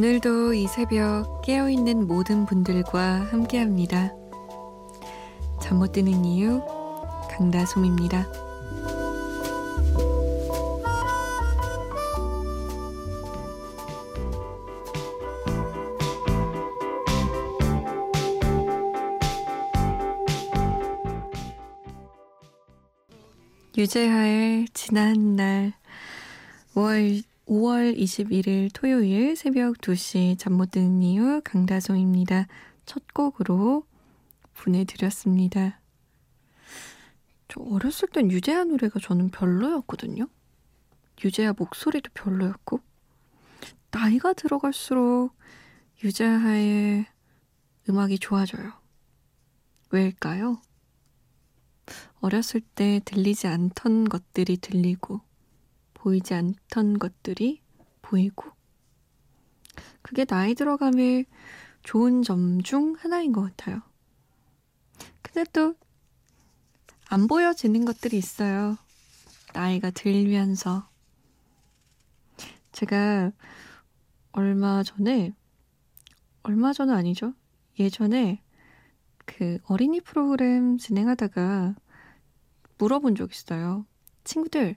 오늘도 이 새벽 깨어있는 모든 분들과 함께합니다. 잠 못 드는 이유 강다솜입니다. 유재하의 지난 날 5월 5월 21일 토요일 새벽 2시 잠 못 드는 이유 강다솜입니다. 첫 곡으로 보내드렸습니다. 저 어렸을 땐 유재하 노래가 저는 별로였거든요. 유재하 목소리도 별로였고 나이가 들어갈수록 유재하의 음악이 좋아져요. 왜일까요? 어렸을 때 들리지 않던 것들이 들리고 보이지 않던 것들이 보이고 그게 나이 들어감의 좋은 점 중 하나인 것 같아요. 근데 또 안 보여지는 것들이 있어요. 나이가 들면서 제가 얼마 전에 얼마 전은 아니죠. 예전에 그 어린이 프로그램 진행하다가 물어본 적 있어요. 친구들,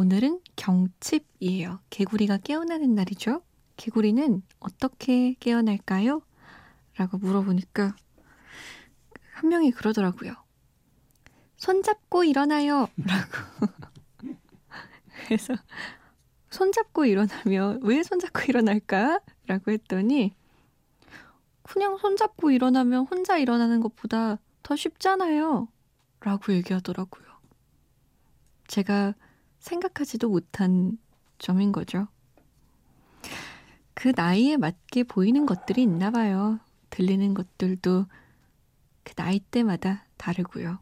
오늘은 경칩이에요. 개구리가 깨어나는 날이죠. 개구리는 어떻게 깨어날까요? 라고 물어보니까 한 명이 그러더라고요. 손잡고 일어나요. 라고. 그래서 손잡고 일어나면 왜 손잡고 일어날까? 라고 했더니 그냥 손잡고 일어나면 혼자 일어나는 것보다 더 쉽잖아요. 라고 얘기하더라고요. 제가 생각하지도 못한 점인 거죠. 그 나이에 맞게 보이는 것들이 있나 봐요. 들리는 것들도 그 나이 때마다 다르고요.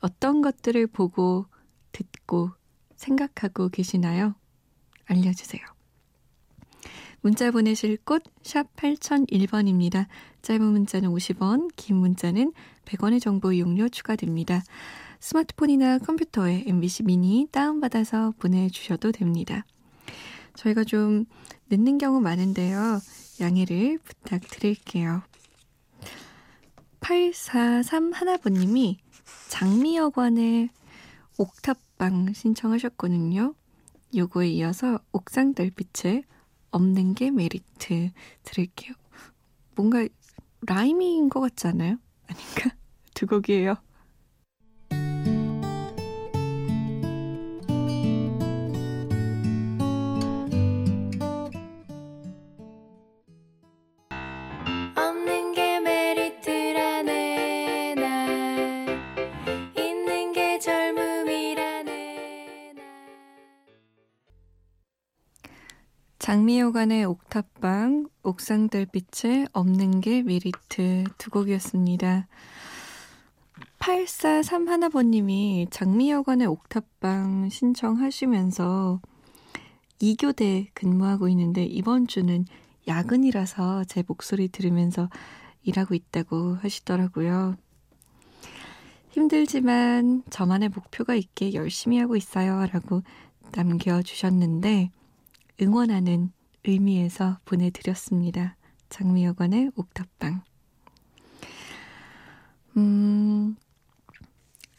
어떤 것들을 보고 듣고 생각하고 계시나요? 알려주세요. 문자 보내실 곳 샵 8001번입니다. 짧은 문자는 50원, 긴 문자는 100원의 정보 이용료 추가됩니다. 스마트폰이나 컴퓨터에 MBC 미니 다운받아서 보내주셔도 됩니다. 저희가 좀 늦는 경우 많은데요. 양해를 부탁드릴게요. 8431번님이 장미여관의 옥탑방 신청하셨거든요. 요거에 이어서 옥상 달빛에 없는 게 메리트 들을게요. 뭔가 라임인 것 같지 않아요? 아닌가? 두 곡이에요. 장미여관의 옥탑방, 옥상달빛에 없는 게 메리트 두 곡이었습니다. 8431번님이 장미여관의 옥탑방 신청하시면서 2교대 근무하고 있는데 이번 주는 야근이라서 제 목소리 들으면서 일하고 있다고 하시더라고요. 힘들지만 저만의 목표가 있게 열심히 하고 있어요. 라고 남겨주셨는데, 응원하는 의미에서 보내드렸습니다. 장미여관의 옥탑방. 음,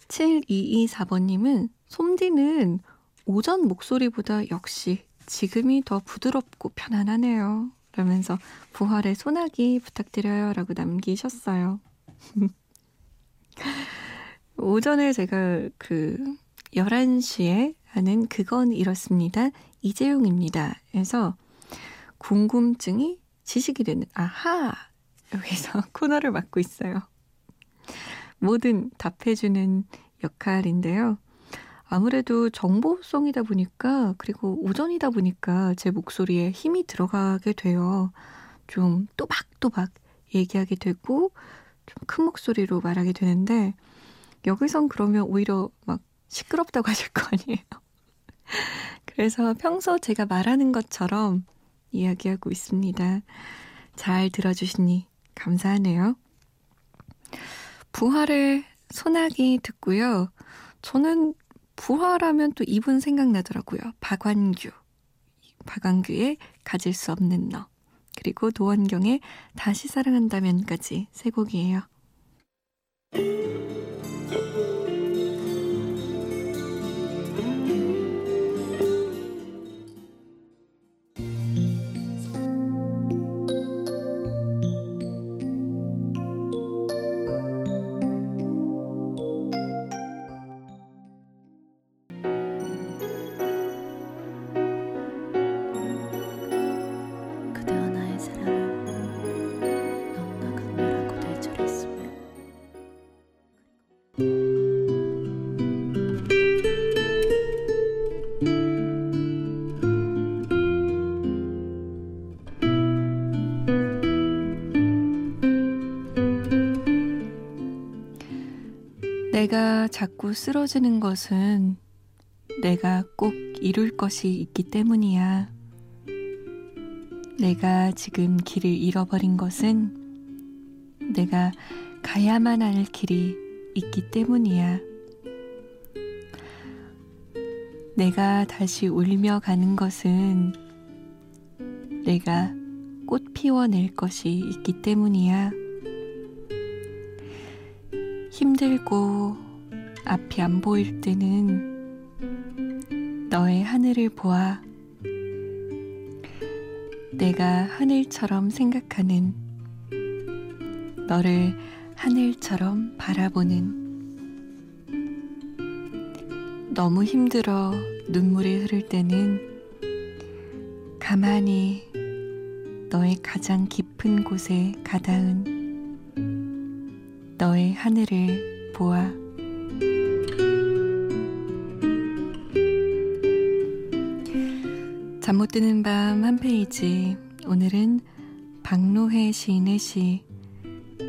7224번님은 솜디는 오전 목소리보다 역시 지금이 더 부드럽고 편안하네요. 그러면서 부활의 소나기 부탁드려요. 라고 남기셨어요. 오전에 제가 그 11시에 하는 그건 이렇습니다. 이재용입니다. 그래서 궁금증이 지식이 되는 아하 여기서 코너를 맡고 있어요. 뭐든 답해주는 역할인데요. 아무래도 정보성이다 보니까 그리고 오전이다 보니까 제 목소리에 힘이 들어가게 돼요. 좀 또박또박 얘기하게 되고 좀 큰 목소리로 말하게 되는데 여기선 그러면 오히려 막 시끄럽다고 하실 거 아니에요. 그래서 평소 제가 말하는 것처럼 이야기하고 있습니다. 잘 들어주시니 감사하네요. 부활의 소나기 듣고요. 저는 부활하면 또 이분 생각나더라고요. 박완규. 박완규의 가질 수 없는 너. 그리고 도원경의 다시 사랑한다면까지 세 곡이에요. 자꾸 쓰러지는 것은 내가 꼭 이룰 것이 있기 때문이야. 내가 지금 길을 잃어버린 것은 내가 가야만 할 길이 있기 때문이야. 내가 다시 울며 가는 것은 내가 꽃 피워낼 것이 있기 때문이야. 힘들고 앞이 안 보일 때는 너의 하늘을 보아. 내가 하늘처럼 생각하는 너를 하늘처럼 바라보는 너무 힘들어 눈물이 흐를 때는 가만히 너의 가장 깊은 곳에 가닿은 너의 하늘을 보아. 잠 못 드는 밤 한 페이지. 오늘은 박노해 시인의 시,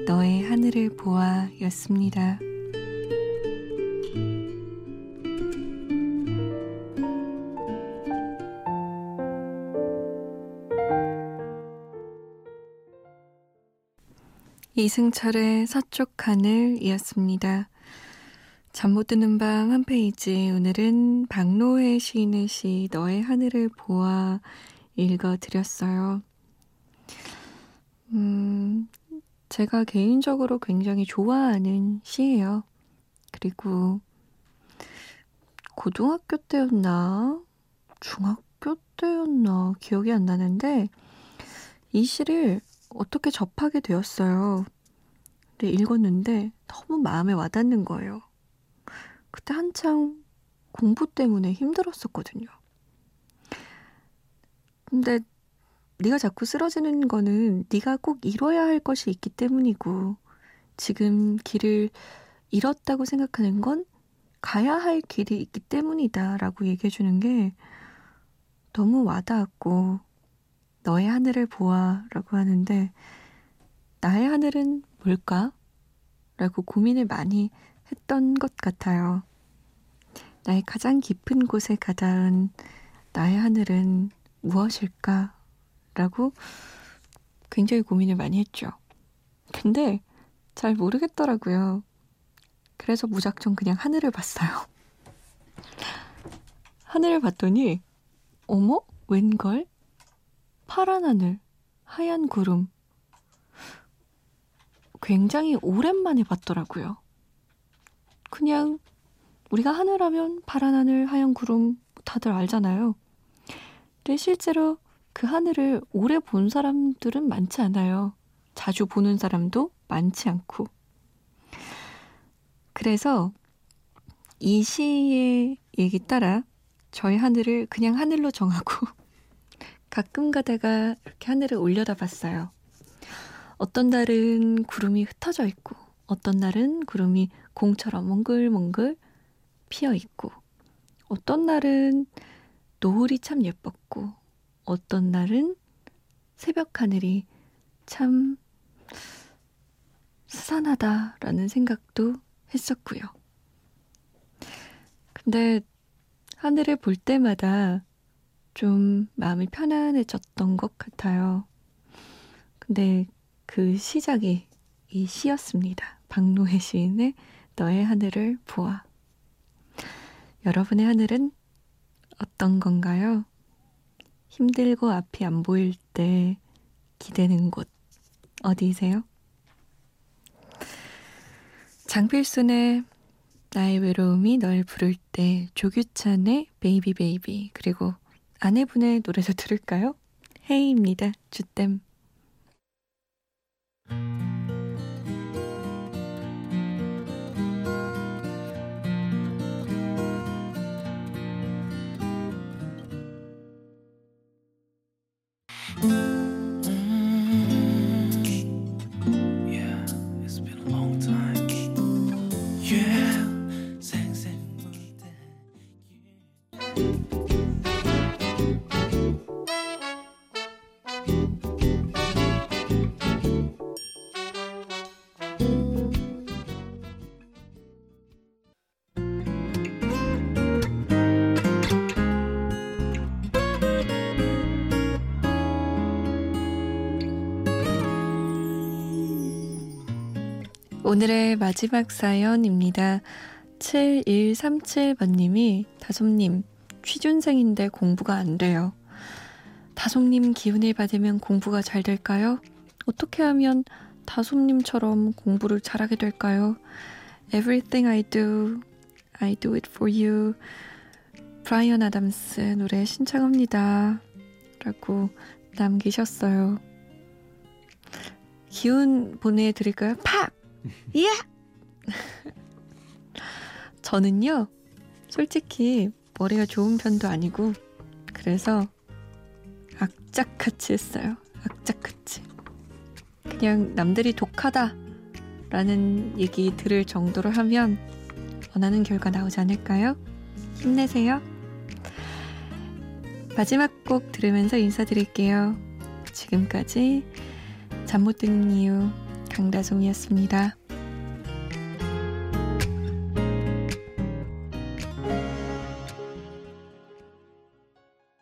너의 하늘을 보아 였습니다. 이승철의 서쪽 하늘이었습니다. 잠 못 드는 밤 한 페이지. 오늘은 박노해 시인의 시 너의 하늘을 보아 읽어드렸어요. 음, 제가 개인적으로 굉장히 좋아하는 시예요. 그리고 고등학교 때였나? 중학교 때였나? 기억이 안 나는데 이 시를 어떻게 접하게 되었어요. 근데 읽었는데 너무 마음에 와닿는 거예요. 그때 한창 공부 때문에 힘들었었거든요. 근데 네가 자꾸 쓰러지는 거는 네가 꼭 이뤄야 할 것이 있기 때문이고 지금 길을 잃었다고 생각하는 건 가야 할 길이 있기 때문이다라고 얘기해 주는 게 너무 와닿았고 너의 하늘을 보아 라고 하는데, 나의 하늘은 뭘까? 라고 고민을 많이 했던 것 같아요. 나의 가장 깊은 곳에 가닿은 나의 하늘은 무엇일까? 라고 굉장히 고민을 많이 했죠. 근데 잘 모르겠더라고요. 그래서 무작정 그냥 하늘을 봤어요. 하늘을 봤더니, 어머? 웬걸? 파란 하늘, 하얀 구름. 굉장히 오랜만에 봤더라고요. 그냥 우리가 하늘하면 파란 하늘, 하얀 구름 다들 알잖아요. 근데 실제로 그 하늘을 오래 본 사람들은 많지 않아요. 자주 보는 사람도 많지 않고. 그래서 이 시의 얘기 따라 저희 하늘을 그냥 하늘로 정하고 가끔 가다가 이렇게 하늘을 올려다 봤어요. 어떤 날은 구름이 흩어져 있고, 어떤 날은 구름이 공처럼 몽글몽글 피어 있고, 어떤 날은 노을이 참 예뻤고, 어떤 날은 새벽 하늘이 참 스산하다라는 생각도 했었고요. 근데 하늘을 볼 때마다 좀 마음이 편안해졌던 것 같아요. 근데 그 시작이 이 시였습니다. 박노해 시인의 너의 하늘을 보아. 여러분의 하늘은 어떤 건가요? 힘들고 앞이 안 보일 때 기대는 곳 어디세요? 장필순의 나의 외로움이 널 부를 때 조규찬의 Baby Baby 그리고 아내분의 노래도 들을까요? 헤이입니다. Je t'aime 오늘의 마지막 사연입니다. 7137번님이 다솜님 취준생인데 공부가 안 돼요. 다솜님 기운을 받으면 공부가 잘 될까요? 어떻게 하면 다솜님처럼 공부를 잘하게 될까요? Everything I do, I do it for you. 브라이언 아담스 노래 신청합니다. 라고 남기셨어요. 기운 보내드릴까요? 팍! 예! 저는요, 솔직히 머리가 좋은 편도 아니고, 그래서 악착같이 했어요. 악착같이. 그냥 남들이 독하다 라는 얘기 들을 정도로 하면 원하는 결과 나오지 않을까요? 힘내세요. 마지막 곡 들으면서 인사드릴게요. 지금까지 잠 못 드는 이유 강다송이었습니다.